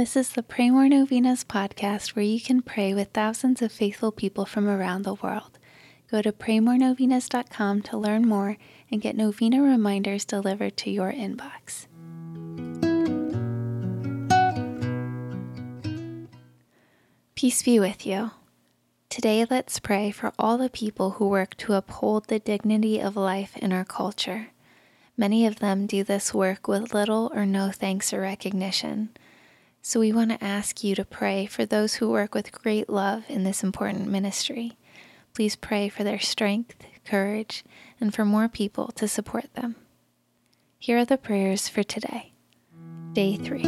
This is the Pray More Novenas podcast where you can pray with thousands of faithful people from around the world. Go to praymorenovenas.com to learn more and get novena reminders delivered to your inbox. Peace be with you. Today, let's pray for all the people who work to uphold the dignity of life in our culture. Many of them do this work with little or no thanks or recognition. So, we want to ask you to pray for those who work with great love in this important ministry. Please pray for their strength, courage, and for more people to support them. Here are the prayers for today, day three.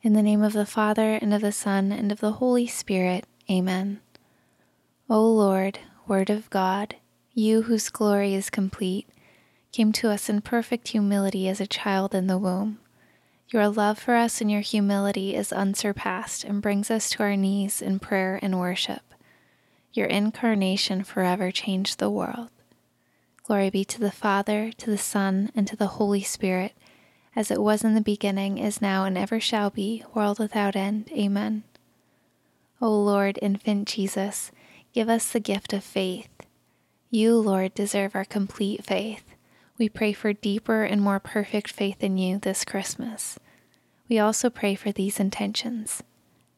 In the name of the Father, and of the Son, and of the Holy Spirit, Amen. O Lord, Word of God, you whose glory is complete, came to us in perfect humility as a child in the womb. Your love for us and your humility is unsurpassed and brings us to our knees in prayer and worship. Your incarnation forever changed the world. Glory be to the Father, to the Son, and to the Holy Spirit, as it was in the beginning, is now, and ever shall be, world without end. Amen. O Lord, infant Jesus, give us the gift of faith. You, Lord, deserve our complete faith. We pray for deeper and more perfect faith in you this Christmas. We also pray for these intentions.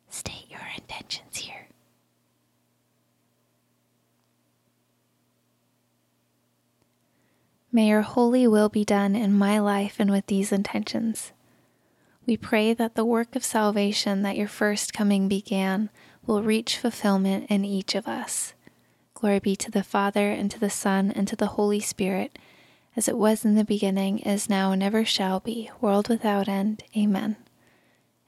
State your intentions here. May your holy will be done in my life and with these intentions. We pray that the work of salvation that your first coming began will reach fulfillment in each of us. Glory be to the Father, and to the Son, and to the Holy Spirit, as it was in the beginning, is now, and ever shall be, world without end. Amen.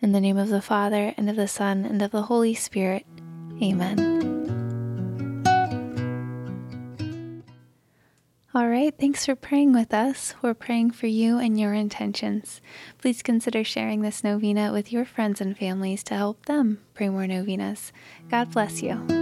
In the name of the Father, and of the Son, and of the Holy Spirit. Amen. All right, thanks for praying with us. We're praying for you and your intentions. Please consider sharing this novena with your friends and families to help them pray more novenas. God bless you.